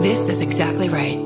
This is exactly right.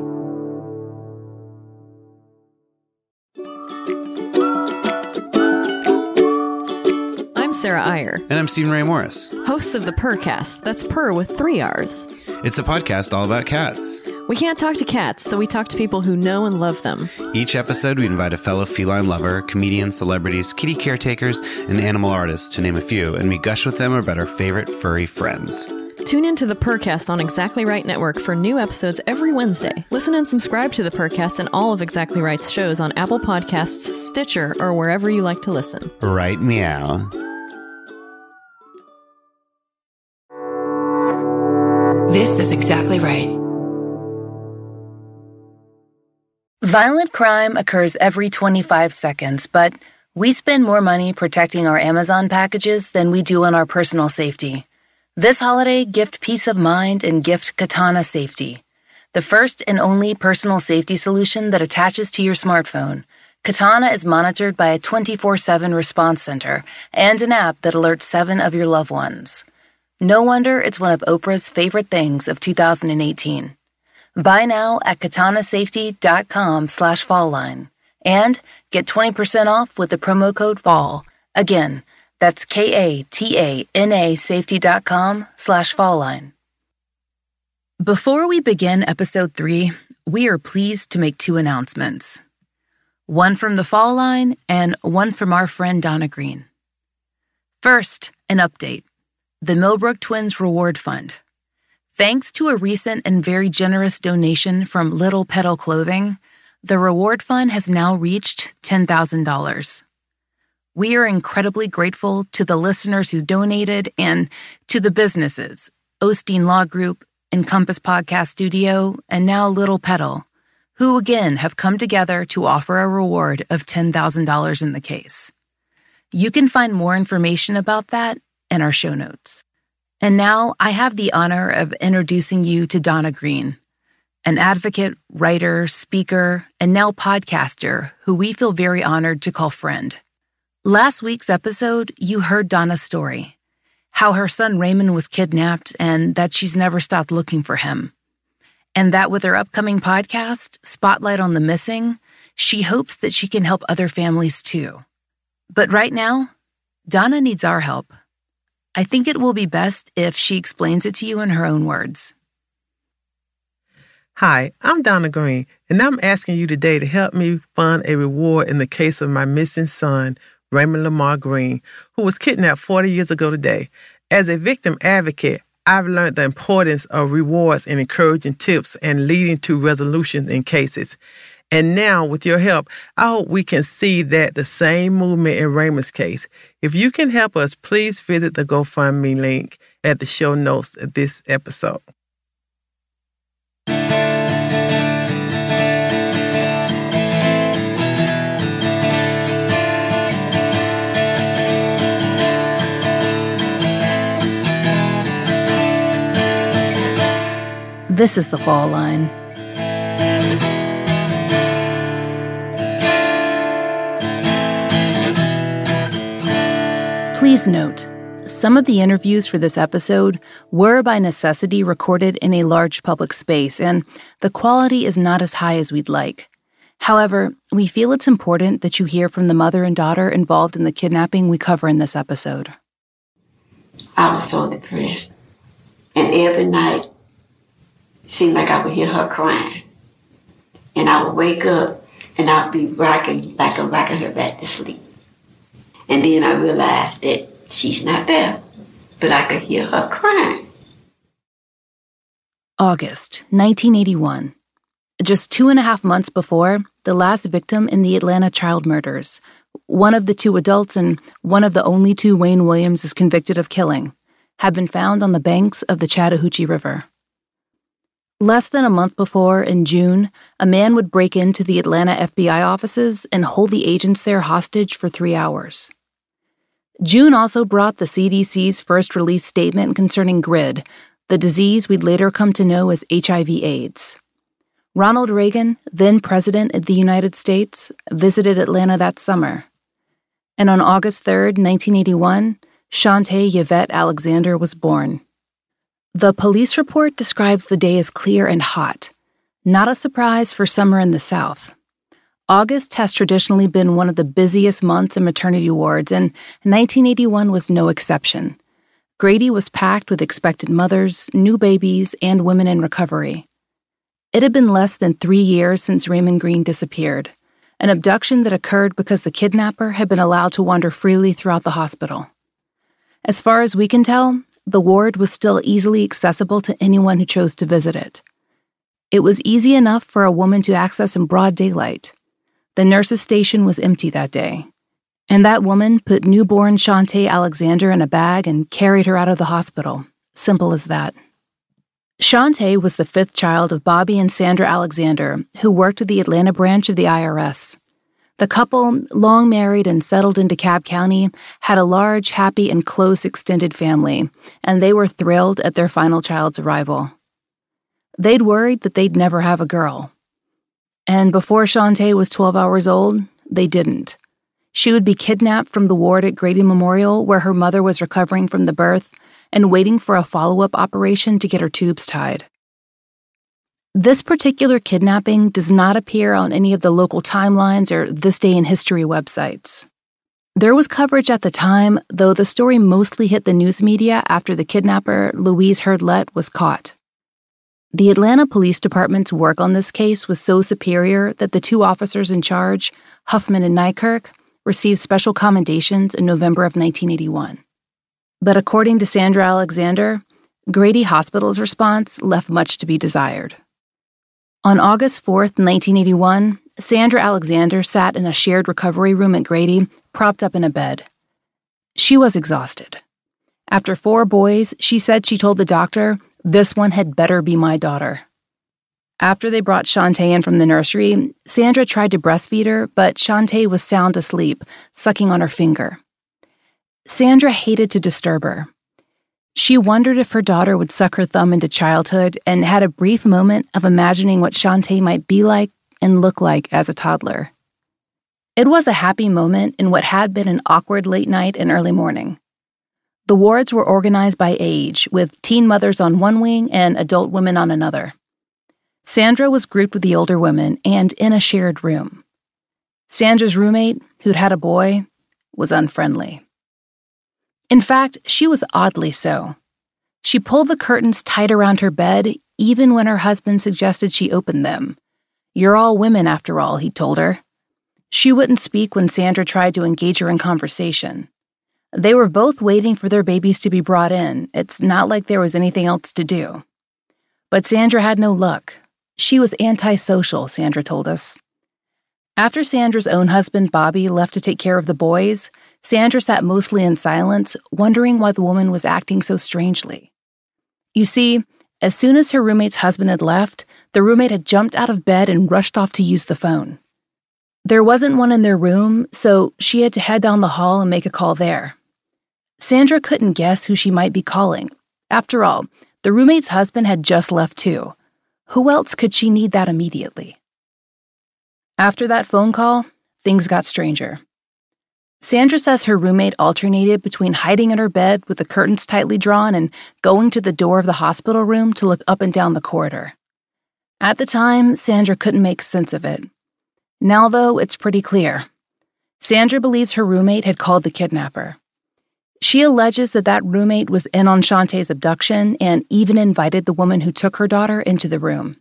I'm Sarah Iyer, And I'm Stephen Ray Morris. hosts of the Purrcast. That's Purr with three R's. It's a podcast all about cats. We can't talk to cats, so we talk to people who know and love them. Each episode, we invite a fellow feline lover, comedians, celebrities, kitty caretakers, and animal artists, to name a few, and we gush with them about our favorite furry friends. Tune in to the Purrcast on Exactly Right Network for new episodes every Wednesday. Listen and subscribe to the Purrcast and all of Exactly Right's shows on Apple Podcasts, Stitcher, or wherever you like to listen. Right meow. This is exactly right. Violent crime occurs every 25 seconds, but we spend more money protecting our Amazon packages than we do on our personal safety. This holiday, gift peace of mind and gift Katana Safety, the first and only personal safety solution that attaches to your smartphone. Katana is monitored by a 24 7 response center and an app that alerts seven of your loved ones. No wonder it's one of Oprah's favorite things of 2018. Buy now at katanasafety.com slash fall line and get 20% off with the promo code FALL. Again, that's K-A-T-A-N-A safety.com slash fall line. Before we begin episode three, we are pleased to make two announcements. One from the fall line and one from our friend Donna Green. First, an update. The Millbrook Twins Reward Fund. Thanks to a recent and very generous donation from Little Petal Clothing, the reward fund has now reached $10,000. We are incredibly grateful to the listeners who donated and to the businesses, Osteen Law Group, Encompass Podcast Studio, and now Little Petal, who again have come together to offer a reward of $10,000 in the case. You can find more information about that in our show notes. And now I have the honor of introducing you to Donna Green, an advocate, writer, speaker, and now podcaster who we feel very honored to call friend. Last week's episode, you heard Donna's story how her son Raymond was kidnapped and that she's never stopped looking for him. And that with her upcoming podcast, Spotlight on the Missing, she hopes that she can help other families too. But right now, Donna needs our help. I think it will be best if she explains it to you in her own words. Hi, I'm Donna Green, and I'm asking you today to help me fund a reward in the case of my missing son, Raymond Lamar Green, who was kidnapped 40 years ago today. As a victim advocate, I've learned the importance of rewards and encouraging tips and leading to resolutions in cases. And now, with your help, I hope we can see that the same movement in Raymond's case. If you can help us, please visit the GoFundMe link at the show notes of this episode. This is the fall line. Please note, some of the interviews for this episode were by necessity recorded in a large public space, and the quality is not as high as we'd like. However, we feel it's important that you hear from the mother and daughter involved in the kidnapping we cover in this episode. I was so depressed. And every night, seemed like I would hear her crying. And I would wake up and I'd be rocking, like I'm rocking her back to sleep. And then I realized that she's not there, but I could hear her crying. August 1981. Just two and a half months before, the last victim in the Atlanta child murders, one of the two adults and one of the only two Wayne Williams is convicted of killing, had been found on the banks of the Chattahoochee River. Less than a month before, in June, a man would break into the Atlanta FBI offices and hold the agents there hostage for three hours. June also brought the CDC's first release statement concerning GRID, the disease we'd later come to know as HIV/AIDS. Ronald Reagan, then President of the United States, visited Atlanta that summer. And on August 3, 1981, Shanta Yvette Alexander was born. The police report describes the day as clear and hot. Not a surprise for summer in the South. August has traditionally been one of the busiest months in maternity wards, and 1981 was no exception. Grady was packed with expected mothers, new babies, and women in recovery. It had been less than three years since Raymond Green disappeared, an abduction that occurred because the kidnapper had been allowed to wander freely throughout the hospital. As far as we can tell, the ward was still easily accessible to anyone who chose to visit it. It was easy enough for a woman to access in broad daylight. The nurse's station was empty that day, and that woman put newborn Shanta Alexander in a bag and carried her out of the hospital. Simple as that. Shanta was the fifth child of Bobby and Sandra Alexander, who worked at the Atlanta branch of the IRS. The couple, long married and settled in DeKalb County, had a large, happy, and close extended family, and they were thrilled at their final child's arrival. They'd worried that they'd never have a girl, and before Shanta was 12 hours old, they didn't. She would be kidnapped from the ward at Grady Memorial, where her mother was recovering from the birth and waiting for a follow up operation to get her tubes tied. This particular kidnapping does not appear on any of the local timelines or This Day in History websites. There was coverage at the time, though the story mostly hit the news media after the kidnapper, Louise Heard-Lett, was caught. The Atlanta Police Department's work on this case was so superior that the two officers in charge, Huffman and Nykirk, received special commendations in November of 1981. But according to Sandra Alexander, Grady Hospital's response left much to be desired. On August 4, 1981, Sandra Alexander sat in a shared recovery room at Grady, propped up in a bed. She was exhausted. After four boys, she said she told the doctor this one had better be my daughter. After they brought Shanta in from the nursery, Sandra tried to breastfeed her, but Shanta was sound asleep, sucking on her finger. Sandra hated to disturb her. She wondered if her daughter would suck her thumb into childhood and had a brief moment of imagining what Shanta might be like and look like as a toddler. It was a happy moment in what had been an awkward late night and early morning. The wards were organized by age, with teen mothers on one wing and adult women on another. Sandra was grouped with the older women and in a shared room. Sandra's roommate, who'd had a boy, was unfriendly. In fact, she was oddly so. She pulled the curtains tight around her bed, even when her husband suggested she open them. You're all women, after all, he told her. She wouldn't speak when Sandra tried to engage her in conversation. They were both waiting for their babies to be brought in. It's not like there was anything else to do. But Sandra had no luck. She was antisocial, Sandra told us. After Sandra's own husband, Bobby, left to take care of the boys, Sandra sat mostly in silence, wondering why the woman was acting so strangely. You see, as soon as her roommate's husband had left, the roommate had jumped out of bed and rushed off to use the phone. There wasn't one in their room, so she had to head down the hall and make a call there. Sandra couldn't guess who she might be calling. After all, the roommate's husband had just left too. Who else could she need that immediately? After that phone call, things got stranger. Sandra says her roommate alternated between hiding in her bed with the curtains tightly drawn and going to the door of the hospital room to look up and down the corridor. At the time, Sandra couldn't make sense of it. Now, though, it's pretty clear. Sandra believes her roommate had called the kidnapper. She alleges that that roommate was in on Shanta's abduction and even invited the woman who took her daughter into the room.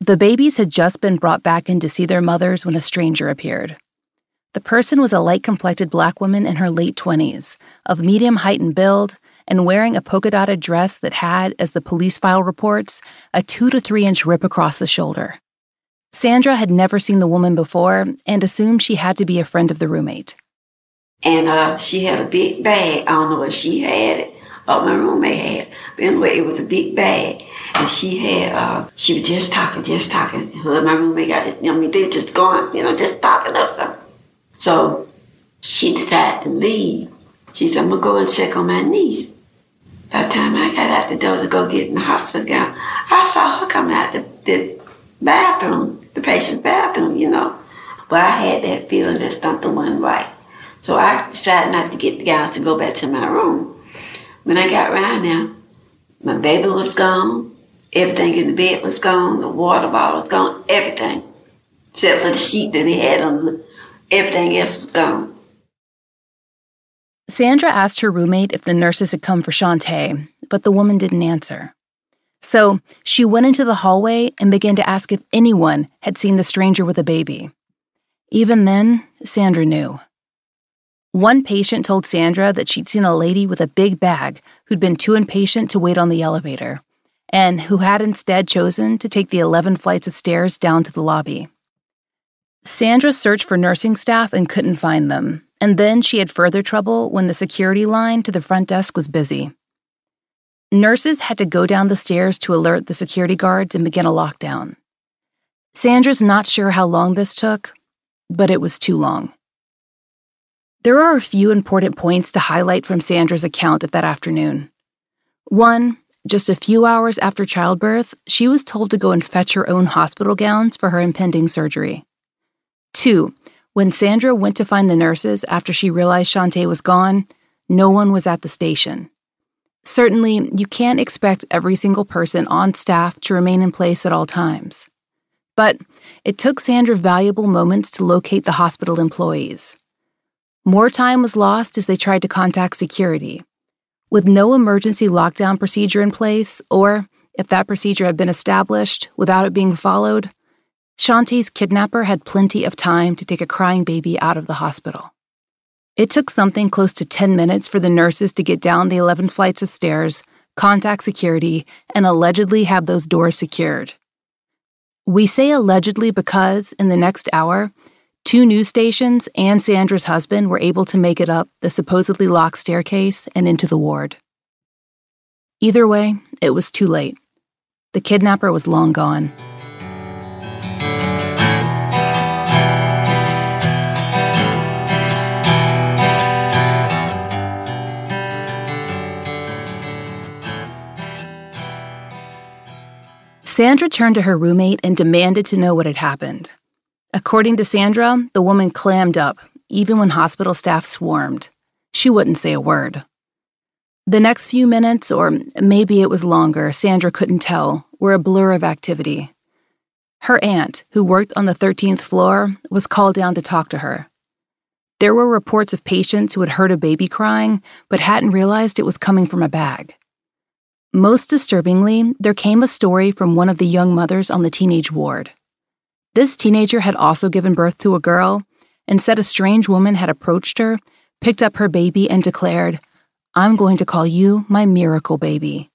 The babies had just been brought back in to see their mothers when a stranger appeared. The person was a light complected black woman in her late 20s, of medium height and build, and wearing a polka dotted dress that had, as the police file reports, a two to three inch rip across the shoulder. Sandra had never seen the woman before and assumed she had to be a friend of the roommate. And uh, she had a big bag. I don't know if she had it or my roommate had. But anyway, it was a big bag. And she had, uh, she was just talking, just talking. Her my roommate got it. You know, I mean, they were just going, you know, just talking up something. So she decided to leave. She said, I'm going to go and check on my niece. By the time I got out the door to go get in the hospital gown, I saw her coming out the, the bathroom, the patient's bathroom, you know. But I had that feeling that something wasn't right. So I decided not to get the gals to go back to my room. When I got around there, My baby was gone. Everything in the bed was gone. The water bottle was gone. Everything. Except for the sheet that he had on. the- Everything else was gone. Sandra asked her roommate if the nurses had come for Shanta, but the woman didn't answer. So she went into the hallway and began to ask if anyone had seen the stranger with a baby. Even then, Sandra knew. One patient told Sandra that she'd seen a lady with a big bag who'd been too impatient to wait on the elevator, and who had instead chosen to take the 11 flights of stairs down to the lobby. Sandra searched for nursing staff and couldn't find them, and then she had further trouble when the security line to the front desk was busy. Nurses had to go down the stairs to alert the security guards and begin a lockdown. Sandra's not sure how long this took, but it was too long. There are a few important points to highlight from Sandra's account of that afternoon. One, just a few hours after childbirth, she was told to go and fetch her own hospital gowns for her impending surgery. Two, when Sandra went to find the nurses after she realized Shanta was gone, no one was at the station. Certainly, you can't expect every single person on staff to remain in place at all times. But it took Sandra valuable moments to locate the hospital employees. More time was lost as they tried to contact security. With no emergency lockdown procedure in place, or if that procedure had been established without it being followed, Shanta's kidnapper had plenty of time to take a crying baby out of the hospital. It took something close to 10 minutes for the nurses to get down the 11 flights of stairs, contact security, and allegedly have those doors secured. We say allegedly because, in the next hour, two news stations and Sandra's husband were able to make it up the supposedly locked staircase and into the ward. Either way, it was too late. The kidnapper was long gone. Sandra turned to her roommate and demanded to know what had happened. According to Sandra, the woman clammed up, even when hospital staff swarmed. She wouldn't say a word. The next few minutes, or maybe it was longer, Sandra couldn't tell, were a blur of activity. Her aunt, who worked on the 13th floor, was called down to talk to her. There were reports of patients who had heard a baby crying but hadn't realized it was coming from a bag. Most disturbingly, there came a story from one of the young mothers on the teenage ward. This teenager had also given birth to a girl and said a strange woman had approached her, picked up her baby, and declared, I'm going to call you my miracle baby.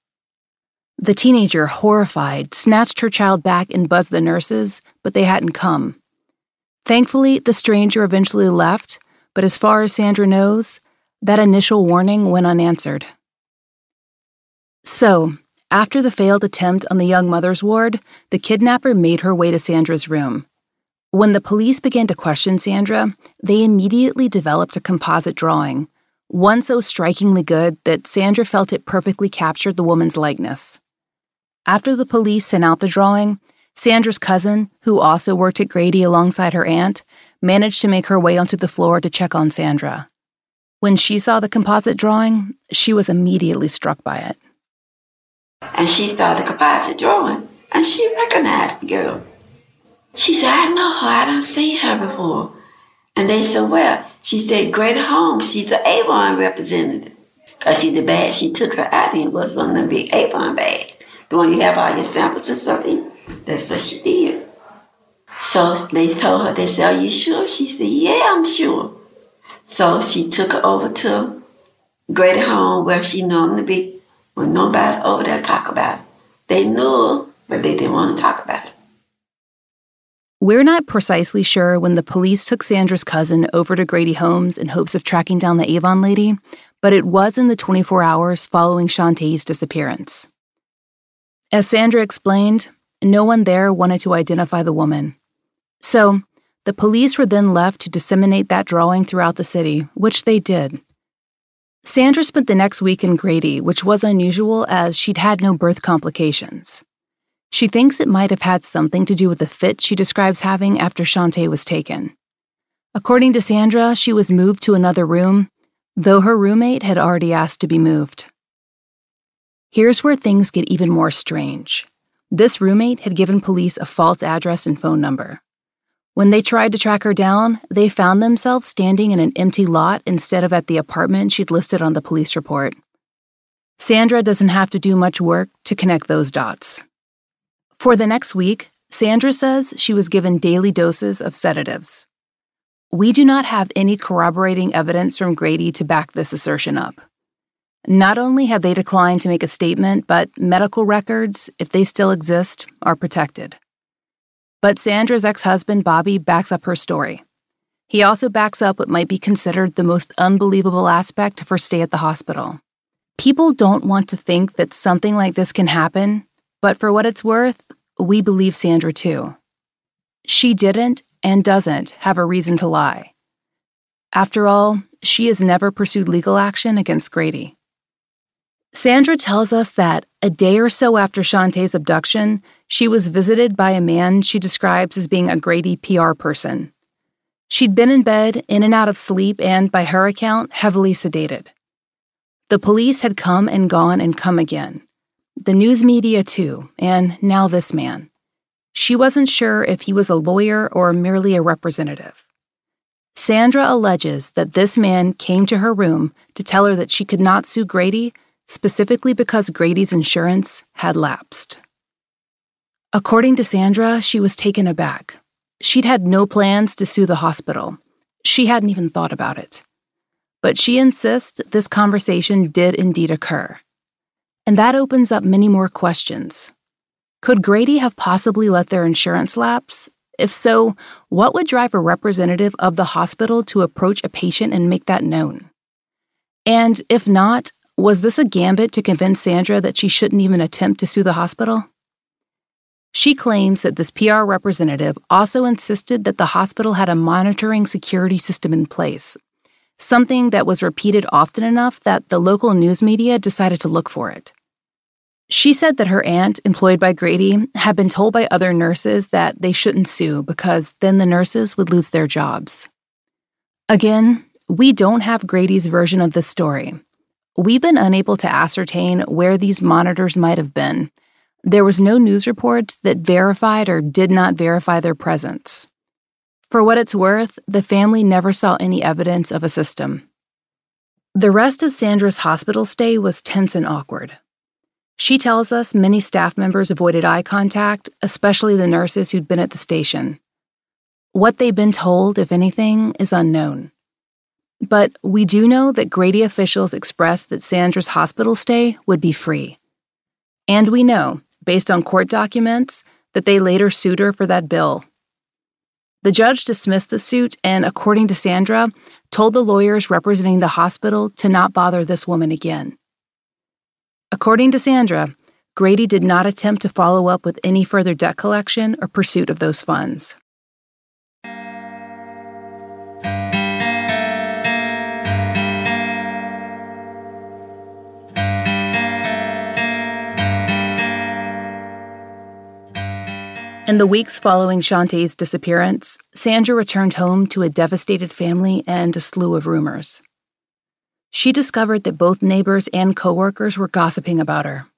The teenager, horrified, snatched her child back and buzzed the nurses, but they hadn't come. Thankfully, the stranger eventually left, but as far as Sandra knows, that initial warning went unanswered. So, after the failed attempt on the young mother's ward, the kidnapper made her way to Sandra's room. When the police began to question Sandra, they immediately developed a composite drawing, one so strikingly good that Sandra felt it perfectly captured the woman's likeness. After the police sent out the drawing, Sandra's cousin, who also worked at Grady alongside her aunt, managed to make her way onto the floor to check on Sandra. When she saw the composite drawing, she was immediately struck by it. And she started the composite drawing. And she recognized the girl. She said, I know her. I don't see her before. And they said, well, she said, Grady Home. She's an Avon representative. Because see, the bag she took her out in was of the big Avon bags. The one you have all your samples and stuff in. That's what she did. So they told her, they said, are you sure? She said, yeah, I'm sure. So she took her over to Grady Home where she normally be when nobody over there talk about it. They knew, but they didn't want to talk about it. We're not precisely sure when the police took Sandra's cousin over to Grady Homes in hopes of tracking down the Avon lady, but it was in the 24 hours following Shanta's disappearance. As Sandra explained, no one there wanted to identify the woman. So, the police were then left to disseminate that drawing throughout the city, which they did. Sandra spent the next week in Grady, which was unusual as she'd had no birth complications. She thinks it might have had something to do with the fit she describes having after Shanta was taken. According to Sandra, she was moved to another room, though her roommate had already asked to be moved. Here's where things get even more strange. This roommate had given police a false address and phone number. When they tried to track her down, they found themselves standing in an empty lot instead of at the apartment she'd listed on the police report. Sandra doesn't have to do much work to connect those dots. For the next week, Sandra says she was given daily doses of sedatives. We do not have any corroborating evidence from Grady to back this assertion up. Not only have they declined to make a statement, but medical records, if they still exist, are protected. But Sandra's ex husband, Bobby, backs up her story. He also backs up what might be considered the most unbelievable aspect of her stay at the hospital. People don't want to think that something like this can happen, but for what it's worth, we believe Sandra too. She didn't and doesn't have a reason to lie. After all, she has never pursued legal action against Grady. Sandra tells us that a day or so after Shanta's abduction, she was visited by a man she describes as being a Grady PR person. She'd been in bed, in and out of sleep, and, by her account, heavily sedated. The police had come and gone and come again. The news media, too, and now this man. She wasn't sure if he was a lawyer or merely a representative. Sandra alleges that this man came to her room to tell her that she could not sue Grady specifically because Grady's insurance had lapsed. According to Sandra, she was taken aback. She'd had no plans to sue the hospital. She hadn't even thought about it. But she insists this conversation did indeed occur. And that opens up many more questions. Could Grady have possibly let their insurance lapse? If so, what would drive a representative of the hospital to approach a patient and make that known? And if not, was this a gambit to convince Sandra that she shouldn't even attempt to sue the hospital? She claims that this PR representative also insisted that the hospital had a monitoring security system in place, something that was repeated often enough that the local news media decided to look for it. She said that her aunt, employed by Grady, had been told by other nurses that they shouldn't sue because then the nurses would lose their jobs. Again, we don't have Grady's version of the story, We've been unable to ascertain where these monitors might have been. There was no news reports that verified or did not verify their presence. For what it's worth, the family never saw any evidence of a system. The rest of Sandra's hospital stay was tense and awkward. She tells us many staff members avoided eye contact, especially the nurses who'd been at the station. What they've been told, if anything, is unknown. But we do know that Grady officials expressed that Sandra's hospital stay would be free. And we know, based on court documents, that they later sued her for that bill. The judge dismissed the suit and, according to Sandra, told the lawyers representing the hospital to not bother this woman again. According to Sandra, Grady did not attempt to follow up with any further debt collection or pursuit of those funds. In the weeks following Shanta's disappearance, Sandra returned home to a devastated family and a slew of rumors. She discovered that both neighbors and coworkers were gossiping about her.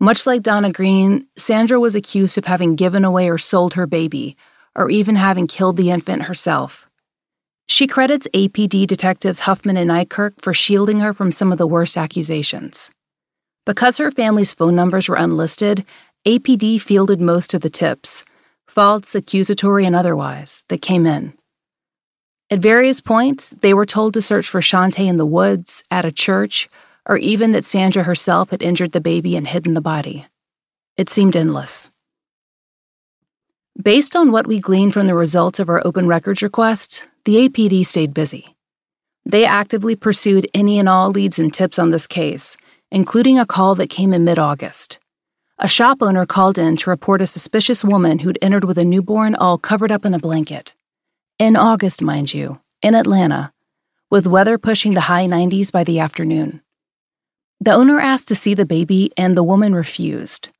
Much like Donna Green, Sandra was accused of having given away or sold her baby, or even having killed the infant herself. She credits APD detectives Huffman and Nykirk for shielding her from some of the worst accusations. Because her family's phone numbers were unlisted, APD fielded most of the tips, false, accusatory, and otherwise, that came in. At various points, they were told to search for Shanta in the woods, at a church, or even that Sandra herself had injured the baby and hidden the body. It seemed endless. Based on what we gleaned from the results of our open records request, the APD stayed busy. They actively pursued any and all leads and tips on this case, including a call that came in mid August. A shop owner called in to report a suspicious woman who'd entered with a newborn all covered up in a blanket. In August, mind you, in Atlanta, with weather pushing the high 90s by the afternoon. The owner asked to see the baby, and the woman refused.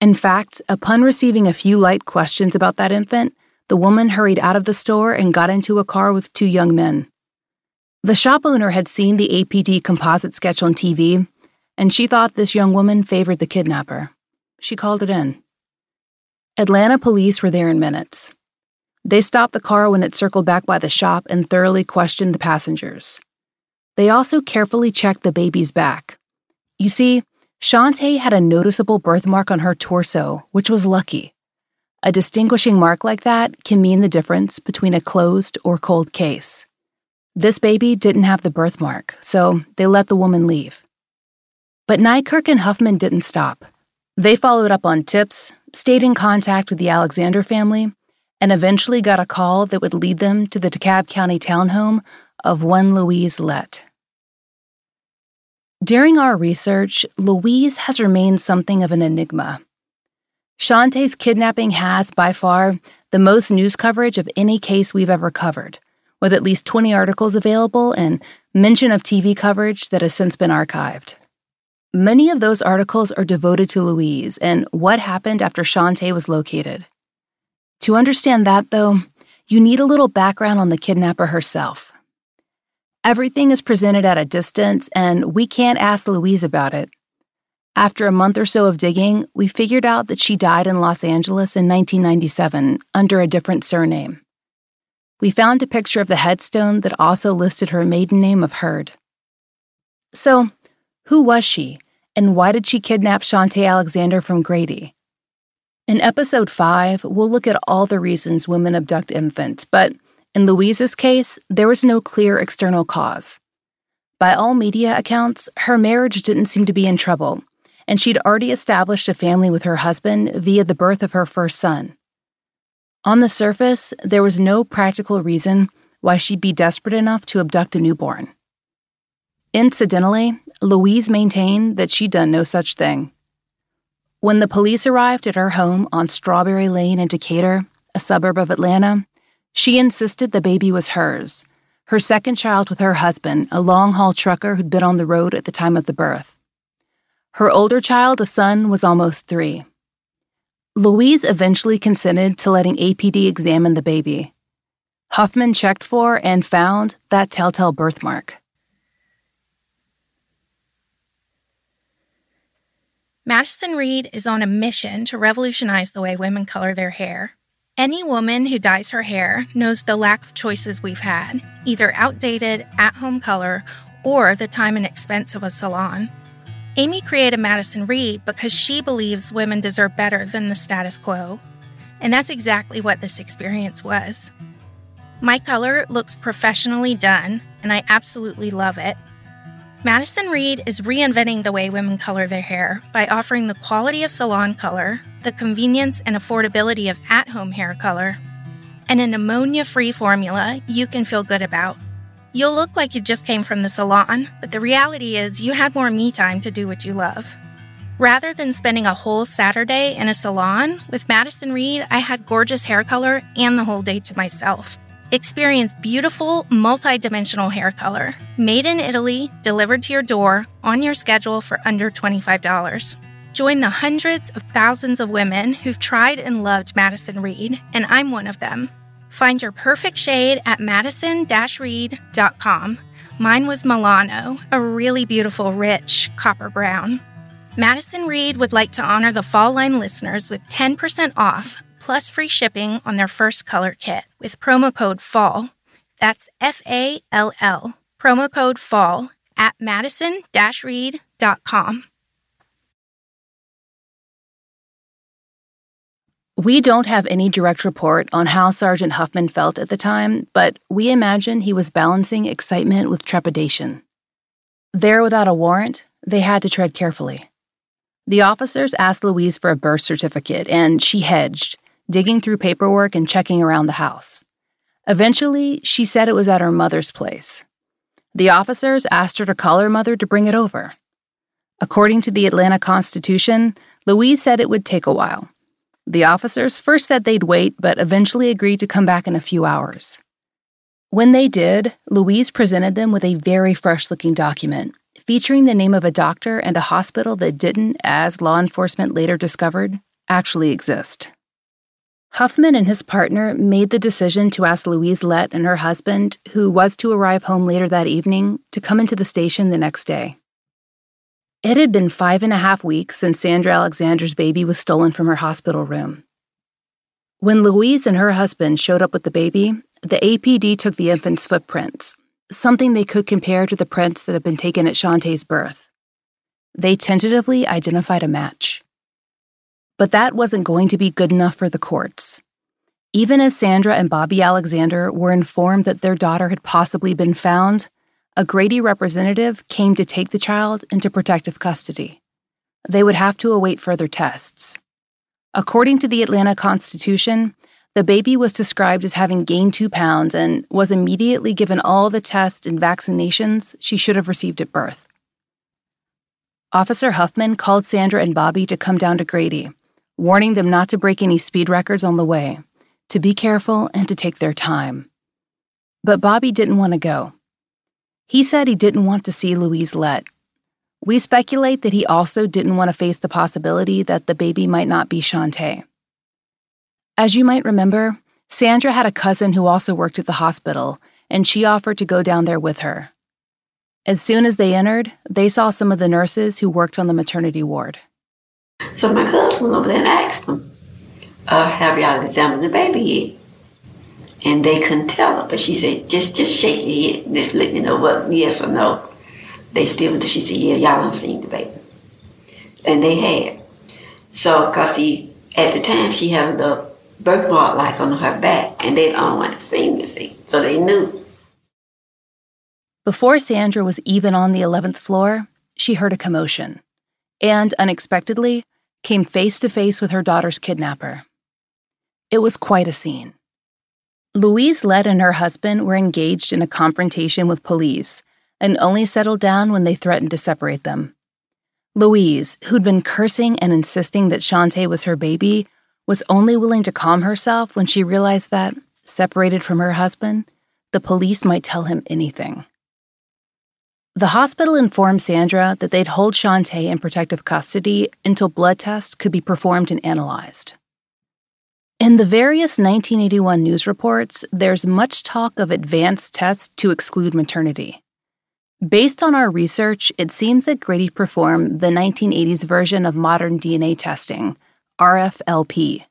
In fact, upon receiving a few light questions about that infant, the woman hurried out of the store and got into a car with two young men. The shop owner had seen the APD composite sketch on TV and she thought this young woman favored the kidnapper. She called it in. Atlanta police were there in minutes. They stopped the car when it circled back by the shop and thoroughly questioned the passengers. They also carefully checked the baby's back. You see, Shanta had a noticeable birthmark on her torso, which was lucky. A distinguishing mark like that can mean the difference between a closed or cold case. This baby didn't have the birthmark, so they let the woman leave. But Nykirk and Huffman didn't stop. They followed up on tips, stayed in contact with the Alexander family, and eventually got a call that would lead them to the DeKalb County townhome of one Louise Lett. During our research, Louise has remained something of an enigma. Shanta's kidnapping has, by far, the most news coverage of any case we've ever covered, with at least 20 articles available and mention of TV coverage that has since been archived. Many of those articles are devoted to Louise and what happened after Shanta was located. To understand that, though, you need a little background on the kidnapper herself. Everything is presented at a distance, and we can't ask Louise about it. After a month or so of digging, we figured out that she died in Los Angeles in 1997 under a different surname. We found a picture of the headstone that also listed her maiden name of Heard. So, who was she, and why did she kidnap Shanta Alexander from Grady? In episode 5, we'll look at all the reasons women abduct infants, but in Louise's case, there was no clear external cause. By all media accounts, her marriage didn't seem to be in trouble, and she'd already established a family with her husband via the birth of her first son. On the surface, there was no practical reason why she'd be desperate enough to abduct a newborn. Incidentally, Louise maintained that she'd done no such thing. When the police arrived at her home on Strawberry Lane in Decatur, a suburb of Atlanta, she insisted the baby was hers, her second child with her husband, a long haul trucker who'd been on the road at the time of the birth. Her older child, a son, was almost three. Louise eventually consented to letting APD examine the baby. Huffman checked for and found that telltale birthmark. Madison Reed is on a mission to revolutionize the way women color their hair. Any woman who dyes her hair knows the lack of choices we've had, either outdated, at home color, or the time and expense of a salon. Amy created Madison Reed because she believes women deserve better than the status quo. And that's exactly what this experience was. My color looks professionally done, and I absolutely love it. Madison Reed is reinventing the way women color their hair by offering the quality of salon color, the convenience and affordability of at home hair color, and an ammonia free formula you can feel good about. You'll look like you just came from the salon, but the reality is you had more me time to do what you love. Rather than spending a whole Saturday in a salon, with Madison Reed, I had gorgeous hair color and the whole day to myself. Experience beautiful, multi-dimensional hair color, made in Italy, delivered to your door, on your schedule for under $25. Join the hundreds of thousands of women who've tried and loved Madison Reed, and I'm one of them. Find your perfect shade at madison-reed.com. Mine was Milano, a really beautiful, rich copper brown. Madison Reed would like to honor the Fall Line listeners with 10% off plus free shipping on their first color kit with promo code FALL. That's F A L L. Promo code FALL at madison reed.com. We don't have any direct report on how Sergeant Huffman felt at the time, but we imagine he was balancing excitement with trepidation. There without a warrant, they had to tread carefully. The officers asked Louise for a birth certificate, and she hedged, digging through paperwork and checking around the house. Eventually, she said it was at her mother's place. The officers asked her to call her mother to bring it over. According to the Atlanta Constitution, Louise said it would take a while. The officers first said they'd wait, but eventually agreed to come back in a few hours. When they did, Louise presented them with a very fresh looking document featuring the name of a doctor and a hospital that didn't, as law enforcement later discovered, actually exist. Huffman and his partner made the decision to ask Louise Lett and her husband, who was to arrive home later that evening, to come into the station the next day. It had been five and a half weeks since Sandra Alexander's baby was stolen from her hospital room. When Louise and her husband showed up with the baby, the APD took the infant's footprints, something they could compare to the prints that had been taken at Shanta's birth. They tentatively identified a match. But that wasn't going to be good enough for the courts. Even as Sandra and Bobby Alexander were informed that their daughter had possibly been found, a Grady representative came to take the child into protective custody. They would have to await further tests. According to the Atlanta Constitution, the baby was described as having gained two pounds and was immediately given all the tests and vaccinations she should have received at birth. Officer Huffman called Sandra and Bobby to come down to Grady, warning them not to break any speed records on the way, to be careful and to take their time. But Bobby didn't want to go. He said he didn't want to see Louise Lett. We speculate that he also didn't want to face the possibility that the baby might not be Shanta. As you might remember, Sandra had a cousin who also worked at the hospital, and she offered to go down there with her. As soon as they entered, they saw some of the nurses who worked on the maternity ward. So my cousin went over there and asked them, uh, have y'all examined the baby yet? And they couldn't tell her, but she said, just just shake your head, just let me know what yes or no. They still, she said, yeah, y'all done seen the baby. And they had. So, cause he, at the time, she had a birthmark like on her back, and they don't want to see me, see. So they knew. Before Sandra was even on the 11th floor, she heard a commotion and, unexpectedly, came face to face with her daughter's kidnapper. It was quite a scene. Louise Lett and her husband were engaged in a confrontation with police and only settled down when they threatened to separate them. Louise, who'd been cursing and insisting that Shanta was her baby, was only willing to calm herself when she realized that, separated from her husband, the police might tell him anything. The hospital informed Sandra that they'd hold Shanta in protective custody until blood tests could be performed and analyzed. In the various 1981 news reports, there's much talk of advanced tests to exclude maternity. Based on our research, it seems that Grady performed the 1980s version of modern DNA testing, RFLP.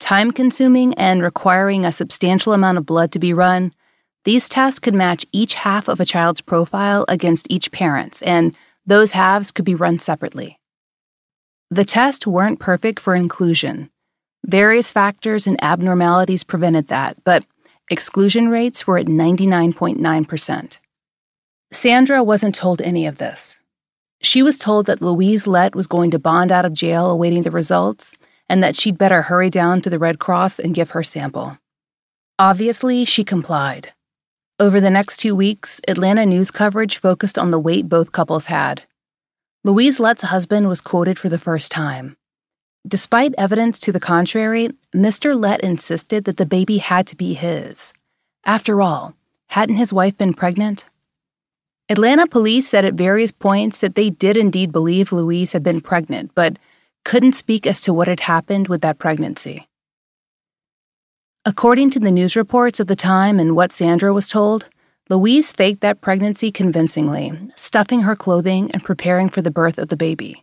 Time consuming and requiring a substantial amount of blood to be run, these tests could match each half of a child's profile against each parent's, and those halves could be run separately. The tests weren't perfect for inclusion. Various factors and abnormalities prevented that, but exclusion rates were at 99.9%. Sandra wasn't told any of this. She was told that Louise Lett was going to bond out of jail awaiting the results and that she'd better hurry down to the Red Cross and give her sample. Obviously, she complied. Over the next two weeks, Atlanta news coverage focused on the weight both couples had. Louise Lett's husband was quoted for the first time. Despite evidence to the contrary, Mr. Lett insisted that the baby had to be his. After all, hadn't his wife been pregnant? Atlanta police said at various points that they did indeed believe Louise had been pregnant, but couldn't speak as to what had happened with that pregnancy. According to the news reports of the time and what Sandra was told, Louise faked that pregnancy convincingly, stuffing her clothing and preparing for the birth of the baby.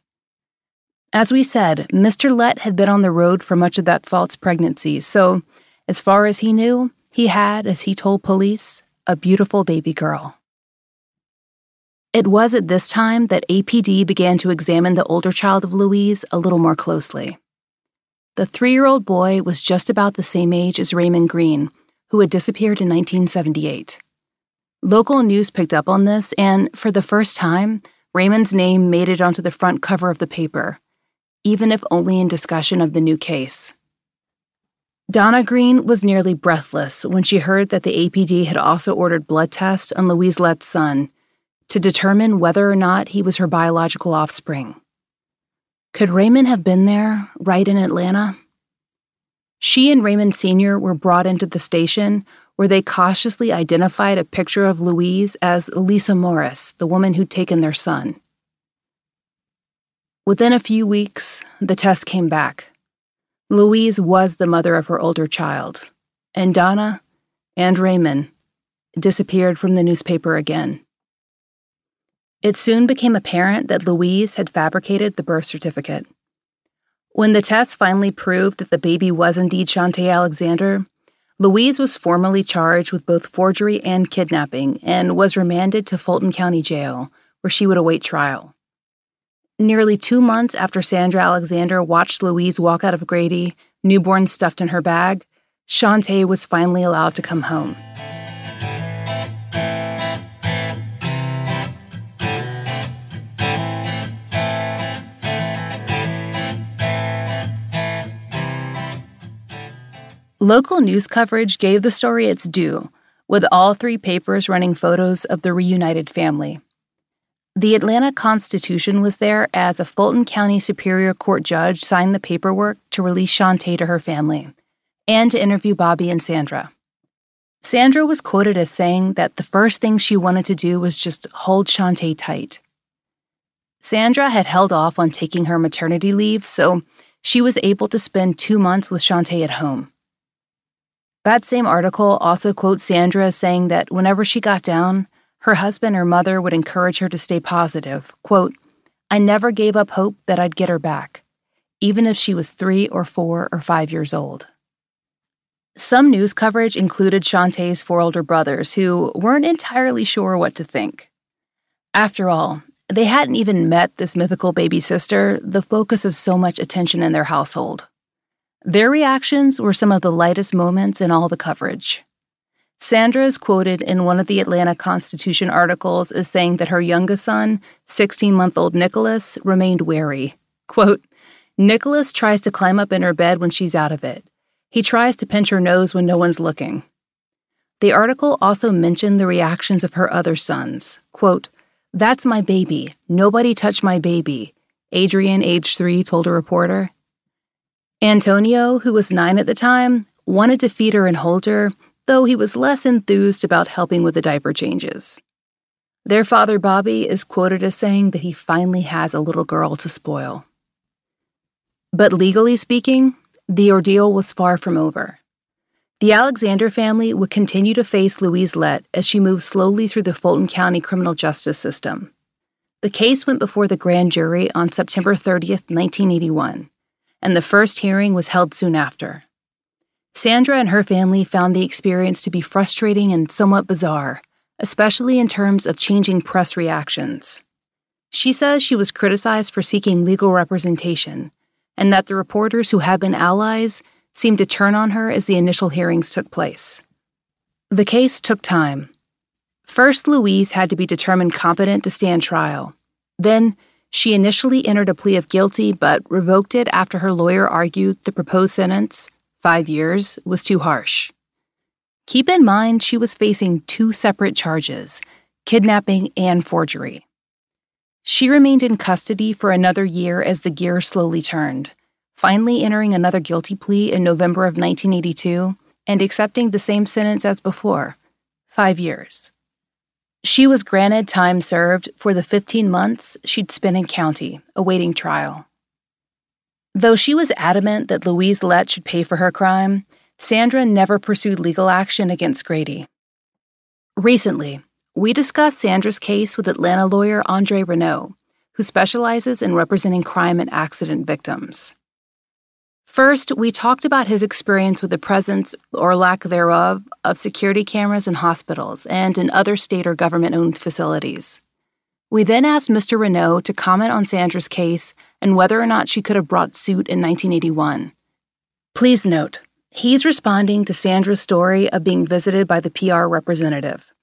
As we said, Mr. Lett had been on the road for much of that false pregnancy, so, as far as he knew, he had, as he told police, a beautiful baby girl. It was at this time that APD began to examine the older child of Louise a little more closely. The three year old boy was just about the same age as Raymond Green, who had disappeared in 1978. Local news picked up on this, and for the first time, Raymond's name made it onto the front cover of the paper, even if only in discussion of the new case. Donna Green was nearly breathless when she heard that the APD had also ordered blood tests on Louise Lett's son to determine whether or not he was her biological offspring. Could Raymond have been there, right in Atlanta? She and Raymond Sr. were brought into the station where they cautiously identified a picture of Louise as Lisa Morris, the woman who'd taken their son. Within a few weeks, the test came back. Louise was the mother of her older child, and Donna and Raymond disappeared from the newspaper again. It soon became apparent that Louise had fabricated the birth certificate. When the test finally proved that the baby was indeed Shanta Alexander, Louise was formally charged with both forgery and kidnapping and was remanded to Fulton County Jail, where she would await trial. Nearly two months after Sandra Alexander watched Louise walk out of Grady, newborn stuffed in her bag, Shanta was finally allowed to come home. Local news coverage gave the story its due, with all three papers running photos of the reunited family. The Atlanta Constitution was there as a Fulton County Superior Court judge signed the paperwork to release Shanta to her family and to interview Bobby and Sandra. Sandra was quoted as saying that the first thing she wanted to do was just hold Shanta tight. Sandra had held off on taking her maternity leave, so she was able to spend two months with Shanta at home. That same article also quotes Sandra saying that whenever she got down, her husband or mother would encourage her to stay positive. Quote, I never gave up hope that I'd get her back, even if she was three or four or five years old. Some news coverage included Shanta's four older brothers who weren't entirely sure what to think. After all, they hadn't even met this mythical baby sister, the focus of so much attention in their household. Their reactions were some of the lightest moments in all the coverage. Sandra is quoted in one of the Atlanta Constitution articles as saying that her youngest son, 16 month old Nicholas, remained wary. Quote, Nicholas tries to climb up in her bed when she's out of it. He tries to pinch her nose when no one's looking. The article also mentioned the reactions of her other sons. Quote, That's my baby. Nobody touch my baby. Adrian, age three, told a reporter. Antonio, who was nine at the time, wanted to feed her and hold her, though he was less enthused about helping with the diaper changes. Their father, Bobby, is quoted as saying that he finally has a little girl to spoil. But legally speaking, the ordeal was far from over. The Alexander family would continue to face Louise Lett as she moved slowly through the Fulton County criminal justice system. The case went before the grand jury on September 30th, 1981 and the first hearing was held soon after. Sandra and her family found the experience to be frustrating and somewhat bizarre, especially in terms of changing press reactions. She says she was criticized for seeking legal representation, and that the reporters who had been allies seemed to turn on her as the initial hearings took place. The case took time. First, Louise had to be determined competent to stand trial. Then, she initially entered a plea of guilty, but revoked it after her lawyer argued the proposed sentence, five years, was too harsh. Keep in mind she was facing two separate charges kidnapping and forgery. She remained in custody for another year as the gear slowly turned, finally entering another guilty plea in November of 1982 and accepting the same sentence as before five years. She was granted time served for the 15 months she'd spent in county, awaiting trial. Though she was adamant that Louise Lett should pay for her crime, Sandra never pursued legal action against Grady. Recently, we discussed Sandra's case with Atlanta lawyer Andre Renault, who specializes in representing crime and accident victims. First, we talked about his experience with the presence or lack thereof of security cameras in hospitals and in other state or government owned facilities. We then asked Mr. Renault to comment on Sandra's case and whether or not she could have brought suit in 1981. Please note, he's responding to Sandra's story of being visited by the PR representative.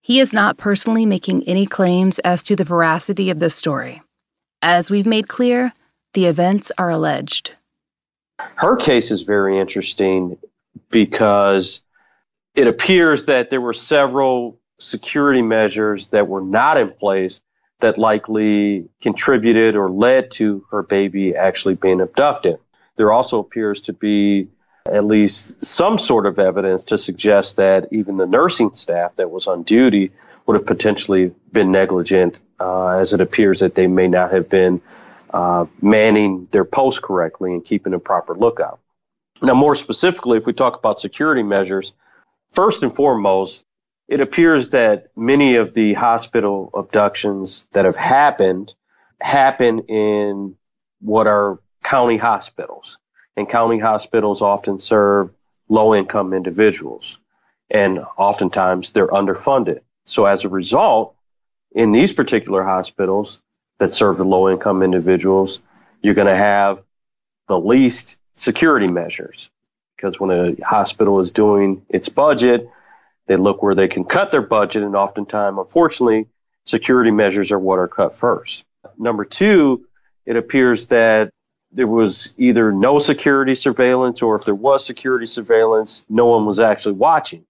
He is not personally making any claims as to the veracity of this story. As we've made clear, the events are alleged. Her case is very interesting because it appears that there were several security measures that were not in place that likely contributed or led to her baby actually being abducted. There also appears to be at least some sort of evidence to suggest that even the nursing staff that was on duty would have potentially been negligent, uh, as it appears that they may not have been uh, manning their posts correctly and keeping a proper lookout. Now, more specifically, if we talk about security measures, first and foremost, it appears that many of the hospital abductions that have happened happen in what are county hospitals. And county hospitals often serve low income individuals. And oftentimes they're underfunded. So as a result, in these particular hospitals that serve the low income individuals, you're going to have the least security measures. Because when a hospital is doing its budget, they look where they can cut their budget, and oftentimes, unfortunately, security measures are what are cut first. Number two, it appears that there was either no security surveillance, or if there was security surveillance, no one was actually watching.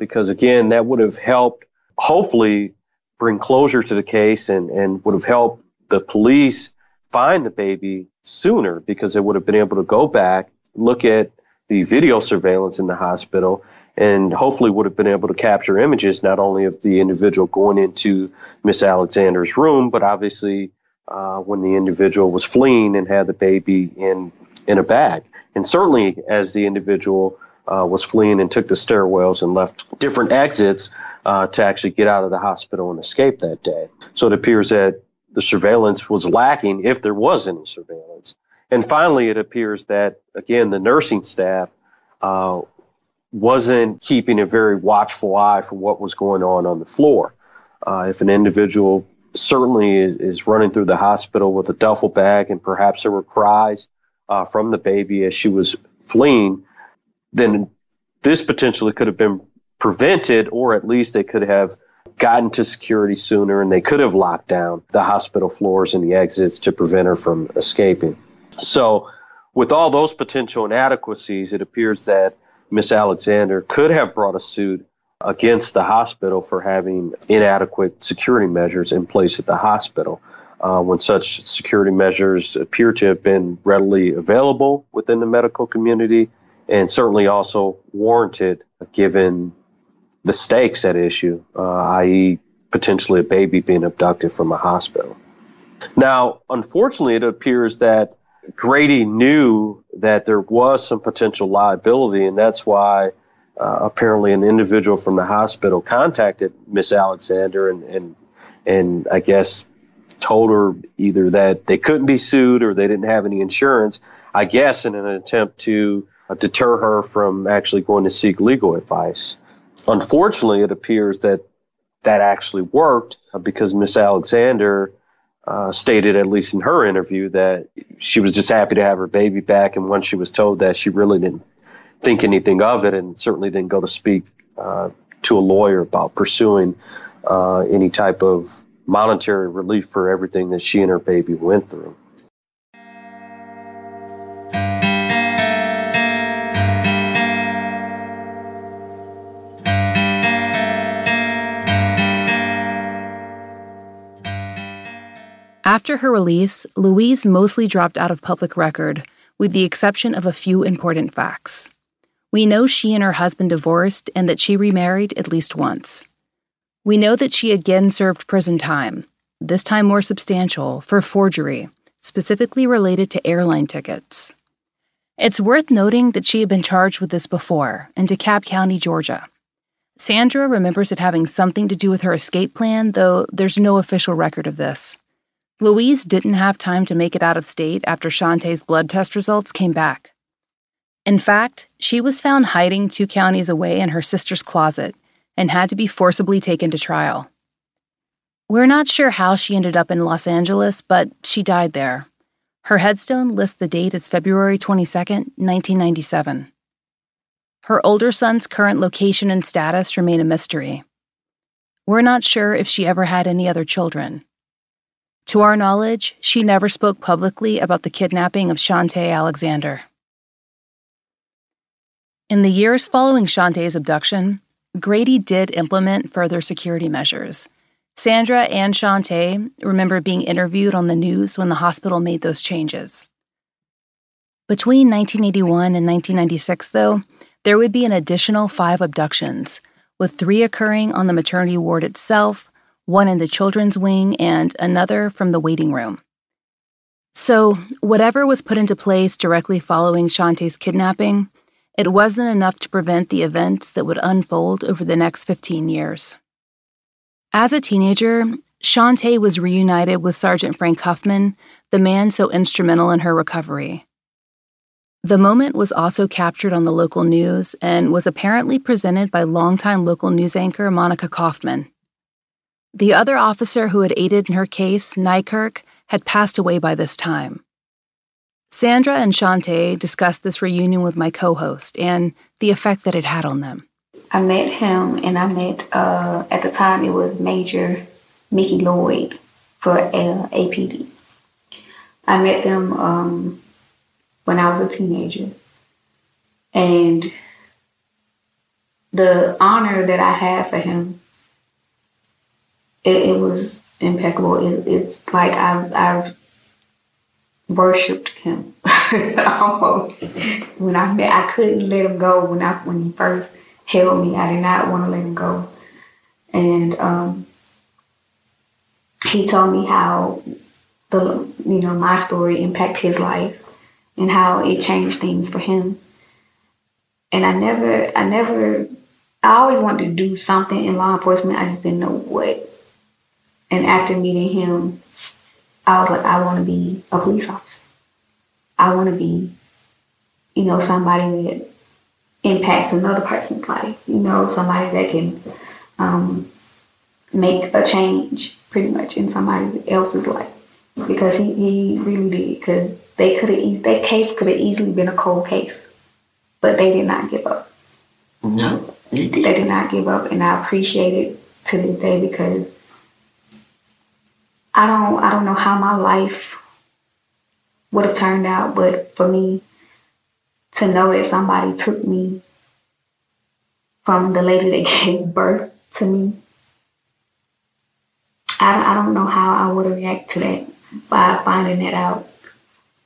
Because again, that would have helped, hopefully, bring closure to the case and, and would have helped the police find the baby sooner because they would have been able to go back, look at the video surveillance in the hospital, and hopefully would have been able to capture images not only of the individual going into Miss Alexander's room, but obviously uh, when the individual was fleeing and had the baby in in a bag, and certainly as the individual uh, was fleeing and took the stairwells and left different exits uh, to actually get out of the hospital and escape that day. So it appears that the surveillance was lacking, if there was any surveillance. And finally, it appears that again the nursing staff uh, wasn't keeping a very watchful eye for what was going on on the floor. Uh, if an individual certainly is, is running through the hospital with a duffel bag and perhaps there were cries uh, from the baby as she was fleeing, then this potentially could have been prevented, or at least they could have gotten to security sooner and they could have locked down the hospital floors and the exits to prevent her from escaping. So, with all those potential inadequacies, it appears that Miss Alexander could have brought a suit against the hospital for having inadequate security measures in place at the hospital. Uh, when such security measures appear to have been readily available within the medical community and certainly also warranted given the stakes at issue, uh, i.e., potentially a baby being abducted from a hospital. Now, unfortunately, it appears that Grady knew that there was some potential liability, and that's why uh, apparently an individual from the hospital contacted Miss Alexander and, and and I guess told her either that they couldn't be sued or they didn't have any insurance. I guess in an attempt to uh, deter her from actually going to seek legal advice. Unfortunately, it appears that that actually worked uh, because Miss Alexander uh, stated, at least in her interview, that she was just happy to have her baby back. And once she was told that, she really didn't think anything of it and certainly didn't go to speak uh, to a lawyer about pursuing uh, any type of monetary relief for everything that she and her baby went through. After her release, Louise mostly dropped out of public record, with the exception of a few important facts. We know she and her husband divorced and that she remarried at least once. We know that she again served prison time, this time more substantial, for forgery, specifically related to airline tickets. It's worth noting that she had been charged with this before in DeKalb County, Georgia. Sandra remembers it having something to do with her escape plan, though there's no official record of this. Louise didn't have time to make it out of state after Shanta's blood test results came back. In fact, she was found hiding two counties away in her sister's closet and had to be forcibly taken to trial. We're not sure how she ended up in Los Angeles, but she died there. Her headstone lists the date as February 22, 1997. Her older son's current location and status remain a mystery. We're not sure if she ever had any other children. To our knowledge, she never spoke publicly about the kidnapping of Shanta Alexander. In the years following Shanta's abduction, Grady did implement further security measures. Sandra and Shanta remember being interviewed on the news when the hospital made those changes. Between 1981 and 1996, though, there would be an additional five abductions, with three occurring on the maternity ward itself one in the children's wing, and another from the waiting room. So, whatever was put into place directly following Shanta's kidnapping, it wasn't enough to prevent the events that would unfold over the next 15 years. As a teenager, Shanta was reunited with Sergeant Frank Huffman, the man so instrumental in her recovery. The moment was also captured on the local news and was apparently presented by longtime local news anchor Monica Kaufman. The other officer who had aided in her case, Nykirk, had passed away by this time. Sandra and Shanta discussed this reunion with my co host and the effect that it had on them. I met him and I met, uh, at the time, it was Major Mickey Lloyd for uh, APD. I met them um, when I was a teenager. And the honor that I had for him, it, it was impeccable. It, it's like I've, I've worshipped him almost. When I met, I couldn't let him go. When I when he first held me, I did not want to let him go. And um, he told me how the you know my story impacted his life and how it changed things for him. And I never, I never, I always wanted to do something in law enforcement. I just didn't know what. And after meeting him, I was like, I want to be a police officer. I want to be, you know, somebody that impacts another person's life. You know, somebody that can um, make a change pretty much in somebody else's life. Because he, he really did. Because they could have, that case could have easily been a cold case, but they did not give up. No, they did. They did not give up, and I appreciate it to this day because I don't, I don't know how my life would have turned out, but for me to know that somebody took me from the lady that gave birth to me, I, I don't know how I would react to that by finding that out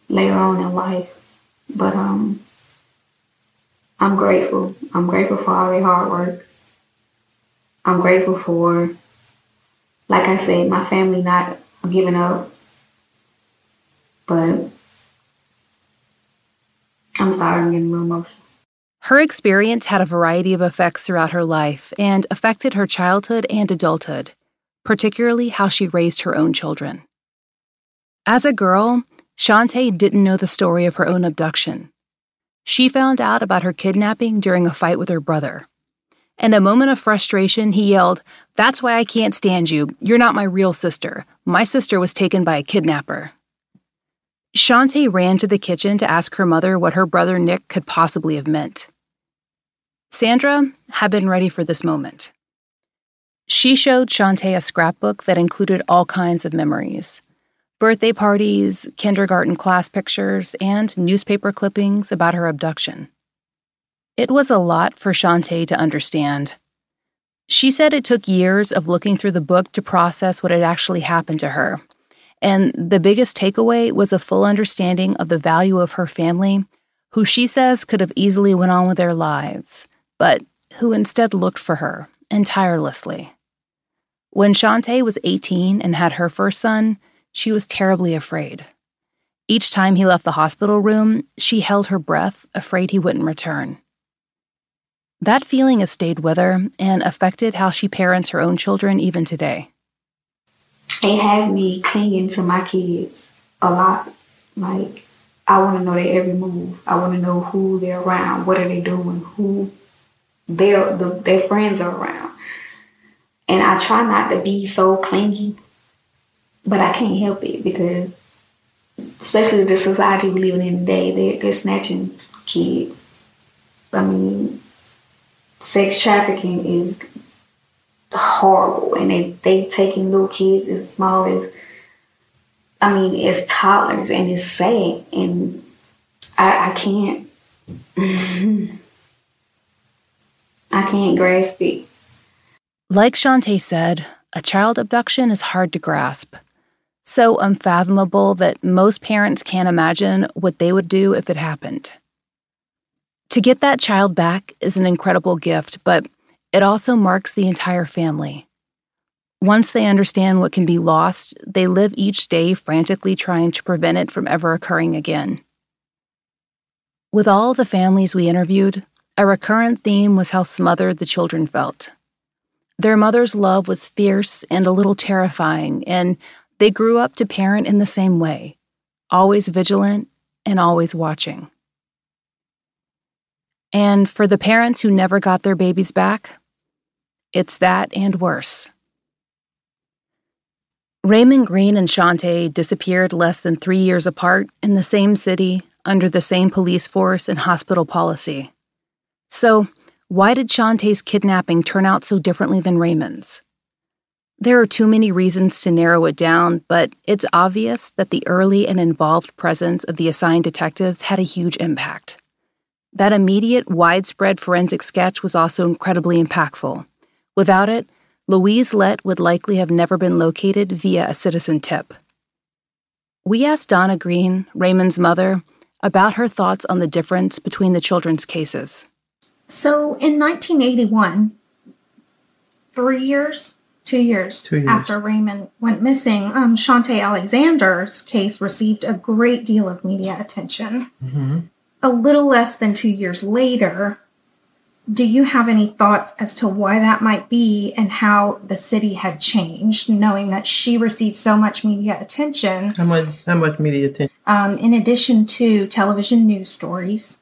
later on in life. But um, I'm grateful. I'm grateful for all the hard work. I'm grateful for, like I said, my family not giving up. But I'm sorry, I'm getting real emotional. Her experience had a variety of effects throughout her life and affected her childhood and adulthood, particularly how she raised her own children. As a girl, Shanta didn't know the story of her own abduction. She found out about her kidnapping during a fight with her brother. In a moment of frustration, he yelled, That's why I can't stand you. You're not my real sister. My sister was taken by a kidnapper. Shanta ran to the kitchen to ask her mother what her brother Nick could possibly have meant. Sandra had been ready for this moment. She showed Shanta a scrapbook that included all kinds of memories birthday parties, kindergarten class pictures, and newspaper clippings about her abduction. It was a lot for Shanta to understand. She said it took years of looking through the book to process what had actually happened to her. And the biggest takeaway was a full understanding of the value of her family, who she says could have easily went on with their lives, but who instead looked for her and tirelessly. When Shanta was 18 and had her first son, she was terribly afraid. Each time he left the hospital room, she held her breath, afraid he wouldn't return. That feeling has stayed with her and affected how she parents her own children even today. It has me clinging to my kids a lot. Like, I want to know their every move. I want to know who they're around, what are they doing, who their the, their friends are around. And I try not to be so clingy but I can't help it because, especially the society we live in today, they're, they're snatching kids. I mean, sex trafficking is horrible, and they they taking little kids as small as, I mean, as toddlers, and it's sad, and I, I can't. I can't grasp it. Like Shanta said, a child abduction is hard to grasp so unfathomable that most parents can't imagine what they would do if it happened. To get that child back is an incredible gift, but it also marks the entire family. Once they understand what can be lost, they live each day frantically trying to prevent it from ever occurring again. With all the families we interviewed, a recurrent theme was how smothered the children felt. Their mother's love was fierce and a little terrifying, and they grew up to parent in the same way, always vigilant and always watching. And for the parents who never got their babies back, it's that and worse. Raymond Green and Shanta disappeared less than three years apart in the same city, under the same police force and hospital policy. So, why did Shanta's kidnapping turn out so differently than Raymond's? There are too many reasons to narrow it down, but it's obvious that the early and involved presence of the assigned detectives had a huge impact. That immediate, widespread forensic sketch was also incredibly impactful. Without it, Louise Lett would likely have never been located via a citizen tip. We asked Donna Green, Raymond's mother, about her thoughts on the difference between the children's cases. So in 1981, three years, two years, Two years. after Raymond went missing, um, Shanta Alexander's case received a great deal of media attention. Mm-hmm. A little less than two years later, do you have any thoughts as to why that might be and how the city had changed, knowing that she received so much media attention? How much? How much media attention? um, in addition to television news stories.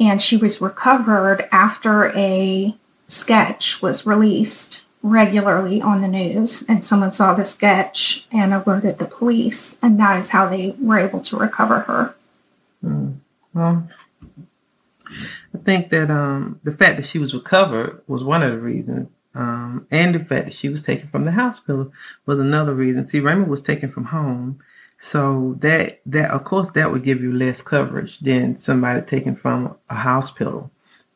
And she was recovered after a sketch was released regularly on the news. And someone saw the sketch and alerted the police. And that is how they were able to recover her. Hmm. Well, I think that um, the fact that she was recovered was one of the reasons, um, and the fact that she was taken from the hospital was another reason. See, Raymond was taken from home, so that that of course that would give you less coverage than somebody taken from a hospital,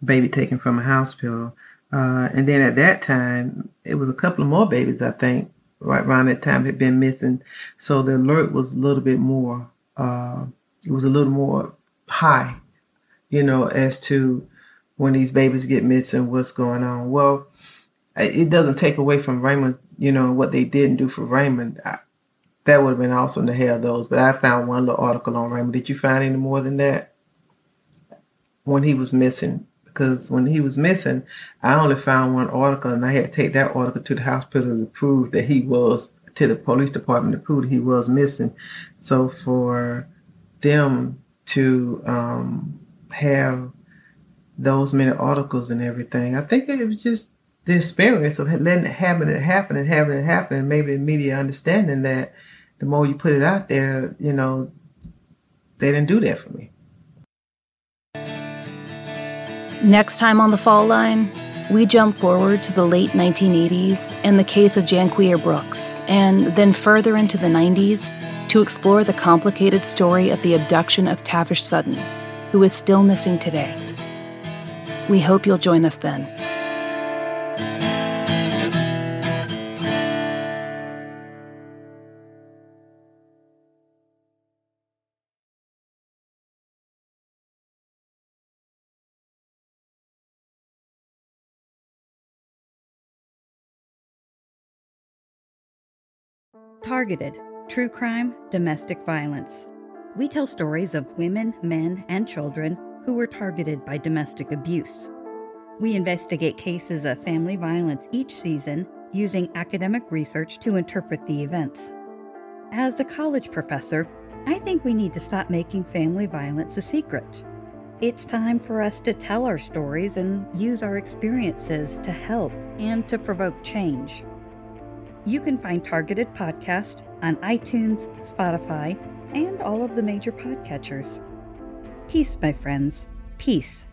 baby taken from a hospital. Uh, and then at that time, it was a couple of more babies, I think, right around that time had been missing. So the alert was a little bit more, uh, it was a little more high, you know, as to when these babies get missing, what's going on. Well, it doesn't take away from Raymond, you know, what they didn't do for Raymond. I, that would have been awesome to have those. But I found one little article on Raymond. Did you find any more than that? When he was missing. Because when he was missing, I only found one article and I had to take that article to the hospital to prove that he was, to the police department to prove that he was missing. So for them to um, have those many articles and everything, I think it was just the experience of letting it happen and happen and having it happen, and maybe the media understanding that the more you put it out there, you know, they didn't do that for me. Next time on the Fall Line, we jump forward to the late 1980s and the case of Janquia Brooks, and then further into the 90s to explore the complicated story of the abduction of Tavish Sutton, who is still missing today. We hope you'll join us then. Targeted True Crime, Domestic Violence. We tell stories of women, men, and children who were targeted by domestic abuse. We investigate cases of family violence each season using academic research to interpret the events. As a college professor, I think we need to stop making family violence a secret. It's time for us to tell our stories and use our experiences to help and to provoke change. You can find Targeted Podcast on iTunes, Spotify, and all of the major podcatchers. Peace, my friends. Peace.